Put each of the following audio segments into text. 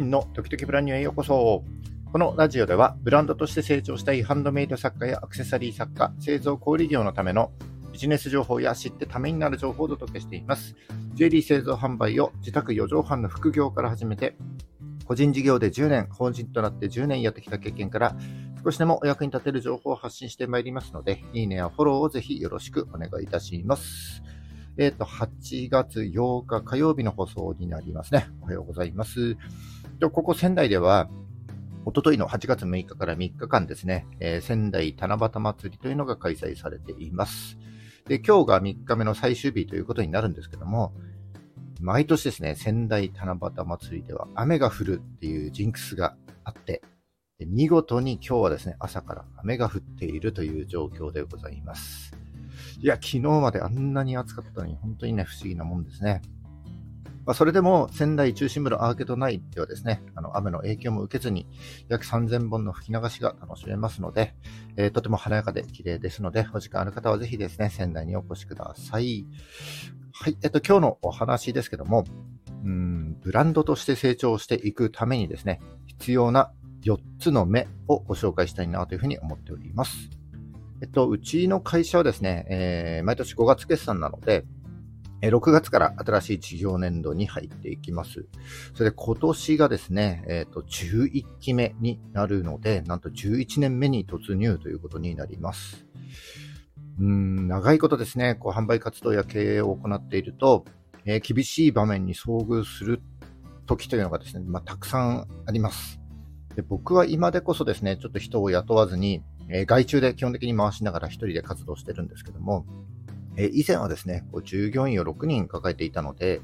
真の時々ブランニューへようこそ。このラジオではブランドとして成長したいハンドメイド作家やアクセサリー作家、製造小売業のためのビジネス情報や知ってためになる情報をお届けしています。ジュエリー製造販売を自宅4畳半の副業から始めて、個人事業で10年、法人となって10年やってきた経験から、少しでもお役に立てる情報を発信してまいりますので、いいねやフォローをぜひよろしくお願いいたします。えっ、ー、と、8月8日火曜日の放送になりますね。おはようございます。でここ仙台では、おとといの8月6日から3日間ですね、えー、仙台七夕祭りというのが開催されています。で、今日が3日目の最終日ということになるんですけども、毎年ですね、仙台七夕祭りでは雨が降るっていうジンクスがあって、見事に今日はですね、朝から雨が降っているという状況でございます。いや、昨日まであんなに暑かったのに、本当にね、不思議なもんですね。まあ、それでも仙台中心部のアーケード内ではですね、あの雨の影響も受けずに約3000本の吹き流しが楽しめますので、えー、とても華やかで綺麗ですので、お時間ある方はぜひですね、仙台にお越しください。はい、えっと、今日のお話ですけども、うん、ブランドとして成長していくためにですね、必要な4つの目をご紹介したいなというふうに思っております。えっと、うちの会社はですね、えー、毎年5月決算なので、6月から新しい事業年度に入っていきます。それで今年がですね、えっ、ー、と、11期目になるので、なんと11年目に突入ということになります。うん、長いことですね、こう販売活動や経営を行っていると、えー、厳しい場面に遭遇する時というのがですね、まあ、たくさんあります。で僕は今でこそですね、ちょっと人を雇わずに、えー、外注で基本的に回しながら一人で活動してるんですけども、えー、以前はですね、こう従業員を6人抱えていたので、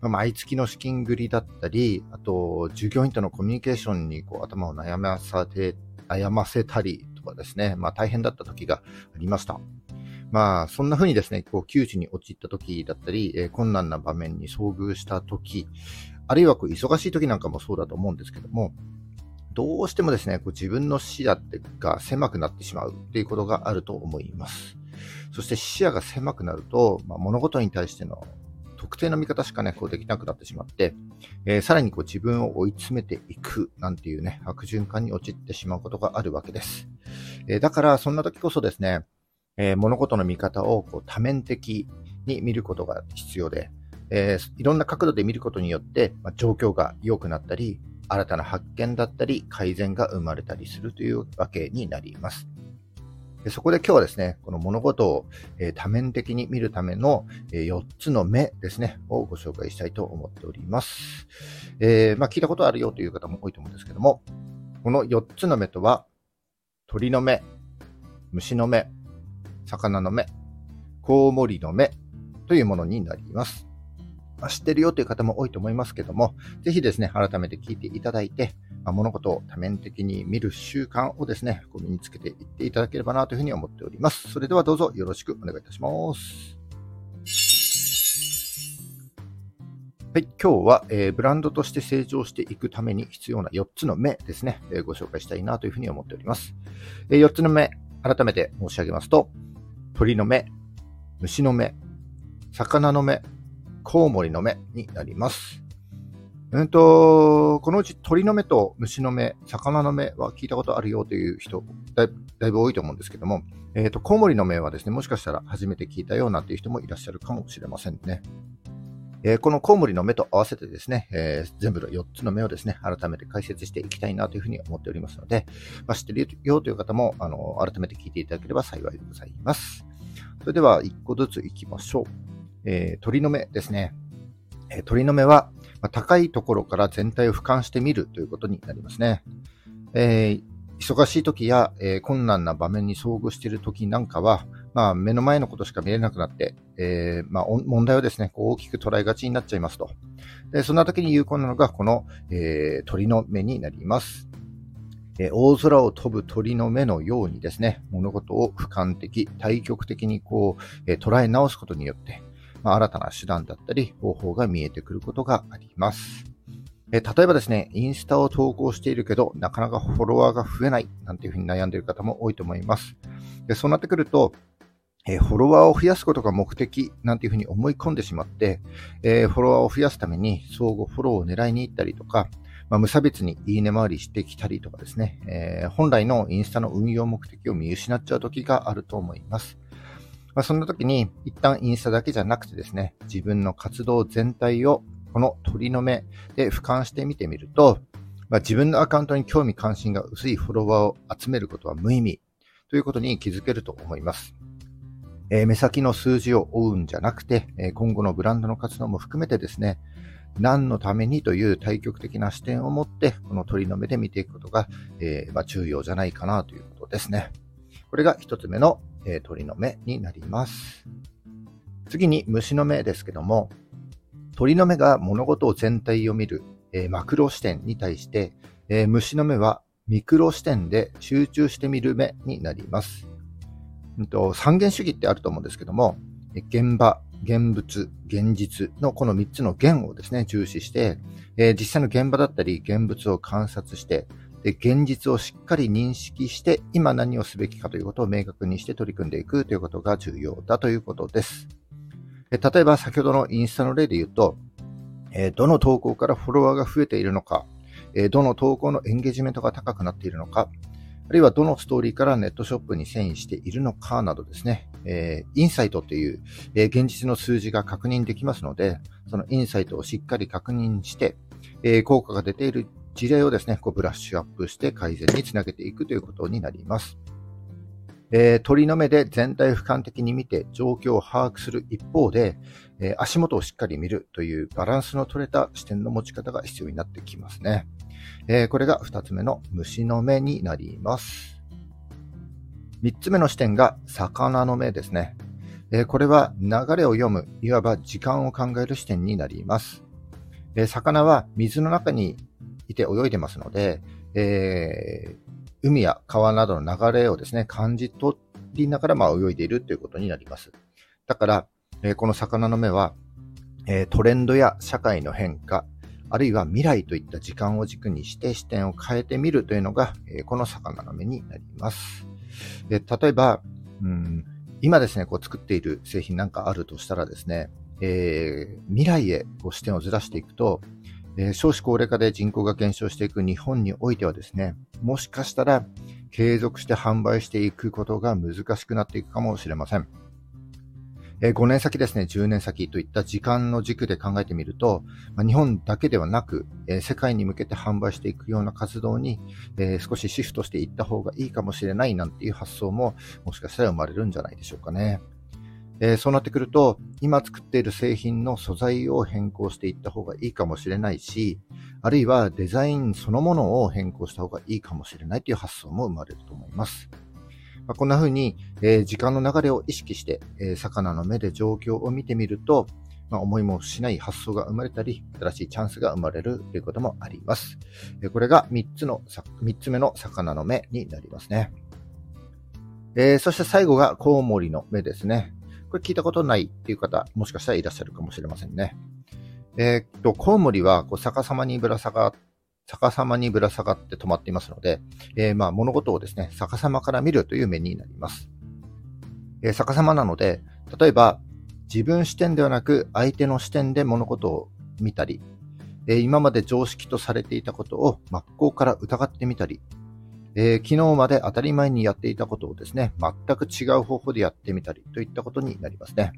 まあ、毎月の資金繰りだったり、あと、従業員とのコミュニケーションにこう頭を悩まさて、悩ませたりとかですね、まあ大変だった時がありました。まあ、そんな風にですね、こう、窮地に陥った時だったり、えー、困難な場面に遭遇した時、あるいはこう忙しい時なんかもそうだと思うんですけども、どうしてもですね、こう自分の視野が狭くなってしまうっていうことがあると思います。そして視野が狭くなると、まあ、物事に対しての特定の見方しかね、こうできなくなってしまって、えー、さらにこう自分を追い詰めていくなんていうね、悪循環に陥ってしまうことがあるわけです。えー、だから、そんな時こそですね、えー、物事の見方をこう多面的に見ることが必要で、えいろんな角度で見ることによって、まあ、状況が良くなったり、新たな発見だったり、改善が生まれたりするというわけになります。でそこで今日はですね、この物事を、え、多面的に見るための、え、4つの目ですね、をご紹介したいと思っております。えー、まあ、聞いたことあるよという方も多いと思うんですけども、この4つの目とは、鳥の目、虫の目、魚の目、コウモリの目というものになります。まあ、知ってるよという方も多いと思いますけども、ぜひですね、改めて聞いていただいて、まあ、物事を多面的に見る習慣をですね、身につけていっていただければなというふうに思っております。それではどうぞよろしくお願いいたします。はい、今日は、えー、ブランドとして成長していくために必要な4つの目ですね、えー、ご紹介したいなというふうに思っております。えー、4つの目、改めて申し上げますと、鳥の目、虫の目、魚の目、コウモリの目になります。うんと、このうち鳥の目と虫の目、魚の目は聞いたことあるよという人だい、だいぶ多いと思うんですけども、えっ、ー、と、コウモリの目はですね、もしかしたら初めて聞いたようなという人もいらっしゃるかもしれませんね。えー、このコウモリの目と合わせてですね、えー、全部の4つの目をですね、改めて解説していきたいなというふうに思っておりますので、まあ、知ってるよという方も、あの、改めて聞いていただければ幸いでございます。それでは、1個ずついきましょう。えー、鳥の目ですね。えー、鳥の目は、まあ、高いところから全体を俯瞰してみるということになりますね。えー、忙しい時や、え困難な場面に遭遇している時なんかは、まあ、目の前のことしか見えなくなって、えまあ、問題をですね、大きく捉えがちになっちゃいますと。でそんな時に有効なのが、この、え鳥の目になります。え大空を飛ぶ鳥の目のようにですね、物事を俯瞰的、対極的にこう、え捉え直すことによって、まあ、新たな手段だったり方法が見えてくることがあります。え例えばですね、インスタを投稿しているけど、なかなかフォロワーが増えないなんていうふうに悩んでいる方も多いと思います。でそうなってくると、えフォロワーを増やすことが目的なんていうふうに思い込んでしまって、えフォロワーを増やすために相互フォローを狙いに行ったりとか、まあ、無差別にいいね回りしてきたりとかですね、えー、本来のインスタの運用目的を見失っちゃう時があると思います。まあ、そんな時に一旦インスタだけじゃなくてですね、自分の活動全体をこの鳥の目で俯瞰してみてみると、まあ、自分のアカウントに興味関心が薄いフォロワーを集めることは無意味ということに気づけると思います。えー、目先の数字を追うんじゃなくて、え、今後のブランドの活動も含めてですね、何のためにという対極的な視点を持って、この鳥の目で見ていくことが、えー、ま、重要じゃないかなということですね。これが一つ目の、え鳥の目になります。次に虫の目ですけども、鳥の目が物事を全体を見る、えマクロ視点に対して、え虫の目はミクロ視点で集中してみる目になります。三元主義ってあると思うんですけども、現場、現物、現実のこの3つの現をですね、重視して、えー、実際の現場だったり現物を観察して、現実をしっかり認識して、今何をすべきかということを明確にして取り組んでいくということが重要だということです。例えば先ほどのインスタの例で言うと、どの投稿からフォロワーが増えているのか、どの投稿のエンゲージメントが高くなっているのか、あるいはどのストーリーからネットショップに遷移しているのかなどですね、えー、インサイトという、えー、現実の数字が確認できますので、そのインサイトをしっかり確認して、えー、効果が出ている事例をですね、こうブラッシュアップして改善につなげていくということになります。えー、鳥の目で全体俯瞰的に見て状況を把握する一方で、えー、足元をしっかり見るというバランスの取れた視点の持ち方が必要になってきますね。えー、これが二つ目の虫の目になります。三つ目の視点が魚の目ですね。えこれは流れを読む、いわば時間を考える視点になります。え魚は水の中にいて泳いでますので、えー、海や川などの流れをですね、感じ取りながら、まあ、泳いでいるということになります。だから、えー、この魚の目は、え、トレンドや社会の変化、あるいは未来といった時間を軸にして視点を変えてみるというのが、えこの魚の目になります。で例えば、うん、今ですね、こう作っている製品なんかあるとしたらですね、えー、未来へこう視点をずらしていくと、えー、少子高齢化で人口が減少していく日本においてはですね、もしかしたら継続して販売していくことが難しくなっていくかもしれません。えー、5年先ですね、10年先といった時間の軸で考えてみると、まあ、日本だけではなく、えー、世界に向けて販売していくような活動に、えー、少しシフトしていった方がいいかもしれないなんていう発想ももしかしたら生まれるんじゃないでしょうかね。えー、そうなってくると、今作っている製品の素材を変更していった方がいいかもしれないし、あるいはデザインそのものを変更した方がいいかもしれないという発想も生まれると思います。まあ、こんな風に、えー、時間の流れを意識して、えー、魚の目で状況を見てみると、まあ、思いもしない発想が生まれたり、新しいチャンスが生まれるということもあります。えこれが3つの、3つ目の魚の目になりますね。え、そして最後がコウモリの目ですね。これ聞いたことないっていう方、もしかしたらいらっしゃるかもしれませんね。えー、っと、コウモリはこう逆さまにぶら下がっ、逆さまにぶら下がって止まっていますので、えー、まあ物事をですね、逆さまから見るという目になります。えー、逆さまなので、例えば自分視点ではなく相手の視点で物事を見たり、え今まで常識とされていたことを真っ向から疑ってみたり、えー、昨日まで当たり前にやっていたことをですね、全く違う方法でやってみたりといったことになりますね。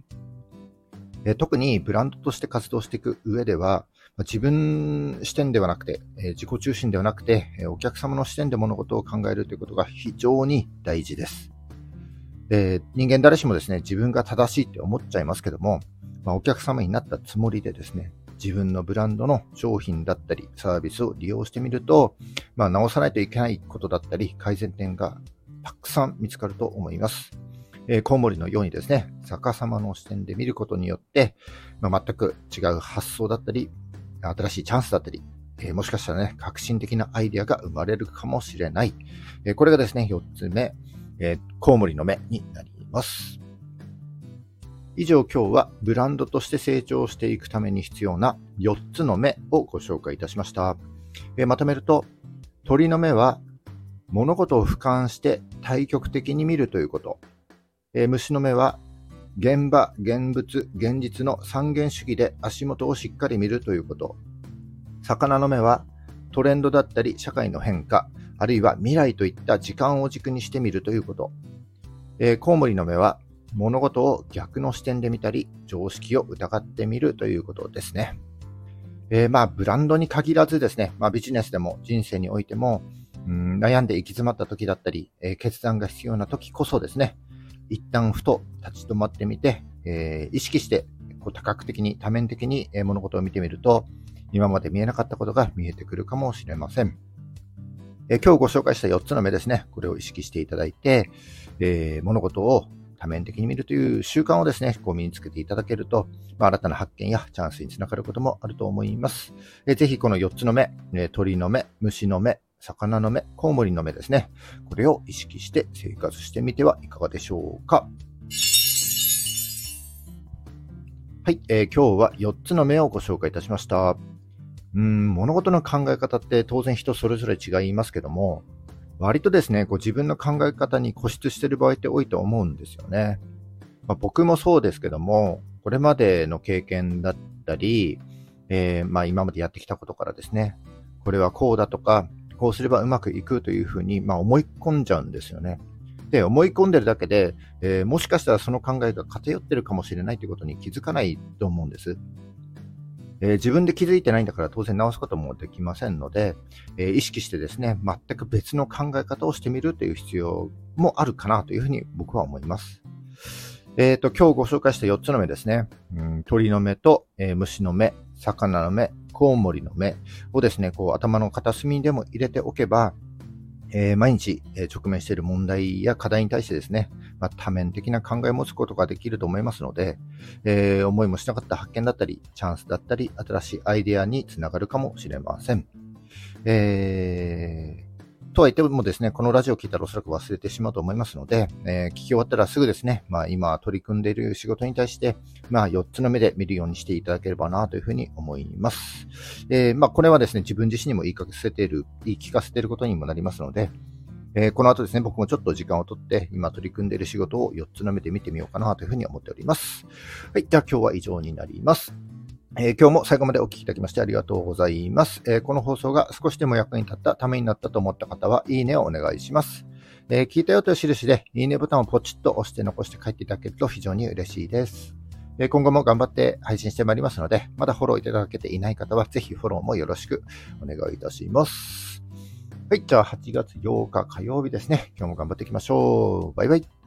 えー、特にブランドとして活動していく上では、自分視点ではなくて、えー、自己中心ではなくて、えお客様の視点で物事を考えるということが非常に大事です。え人間誰しもですね、自分が正しいって思っちゃいますけども、まあ、お客様になったつもりでですね、自分のブランドの商品だったりサービスを利用してみると、まあ、直さないといけないことだったり改善点がたくさん見つかると思います。えー、コウモリのようにですね、逆さまの視点で見ることによって、まあ、全く違う発想だったり、新しいチャンスだったり、えー、もしかしたらね、革新的なアイデアが生まれるかもしれない。えー、これがですね、4つ目、えー、コウモリの目になります。以上今日はブランドとして成長していくために必要な4つの目をご紹介いたしました。えまとめると、鳥の目は物事を俯瞰して対極的に見るということ。え虫の目は現場、現物、現実の三元主義で足元をしっかり見るということ。魚の目はトレンドだったり社会の変化、あるいは未来といった時間を軸にしてみるということ。えー、コウモリの目は物事を逆の視点で見たり、常識を疑ってみるということですね。えー、まあ、ブランドに限らずですね、まあ、ビジネスでも人生においても、うん、悩んで行き詰まった時だったり、えー、決断が必要な時こそですね、一旦ふと立ち止まってみて、えー、意識してこう多角的に多面的に物事を見てみると、今まで見えなかったことが見えてくるかもしれません。え今日ご紹介した4つの目ですね、これを意識していただいて、えー、物事を多面的に見るという習慣をですね、こう身につけていただけると、まあ、新たな発見やチャンスにつながることもあると思います。えぜひこの4つの目、え鳥の目、虫の目、魚の目、コウモリの目ですね。これを意識して生活してみてはいかがでしょうか。はい、えー、今日は4つの目をご紹介いたしました。うん、物事の考え方って当然人それぞれ違いますけども、割とですね、こう自分の考え方に固執してる場合って多いと思うんですよね。まあ、僕もそうですけども、これまでの経験だったり、えー、まあ今までやってきたことからですね、これはこうだとか、こうすればうまくいくというふうに、まあ、思い込んじゃうんですよね。で、思い込んでるだけで、えー、もしかしたらその考えが偏ってるかもしれないということに気づかないと思うんです。えー、自分で気づいてないんだから当然直すこともできませんので、えー、意識してですね、全く別の考え方をしてみるという必要もあるかなというふうに僕は思います。えっ、ー、と、今日ご紹介した4つの目ですね。うん、鳥の目と、え虫の目、魚の目、コウモリの目をですね、こう頭の片隅にでも入れておけば、えー、毎日、え直面している問題や課題に対してですね、まあ、多面的な考えを持つことができると思いますので、えー、思いもしなかった発見だったり、チャンスだったり、新しいアイデアにつながるかもしれません。えーとは言ってもですね、このラジオを聞いたらおそらく忘れてしまうと思いますので、えー、聞き終わったらすぐですね、まあ今取り組んでいる仕事に対して、まあ4つの目で見るようにしていただければなというふうに思います。えー、まあこれはですね、自分自身にも言い聞かせている、言い聞かせていることにもなりますので、えー、この後ですね、僕もちょっと時間をとって、今取り組んでいる仕事を4つの目で見てみようかなというふうに思っております。はい。では今日は以上になります。えー、今日も最後までお聞きいただきましてありがとうございます、えー、この放送が少しでも役に立った、ためになったと思った方は、いいねをお願いします。えー、聞いたよという印で、いいねボタンをポチッと押して残して帰っていただけると非常に嬉しいです。え今後も頑張って配信してまいりますので、まだフォローいただけていない方は、ぜひフォローもよろしくお願いいたします。はい、じゃあ8月8日火曜日ですね。今日も頑張っていきましょう。バイバイ。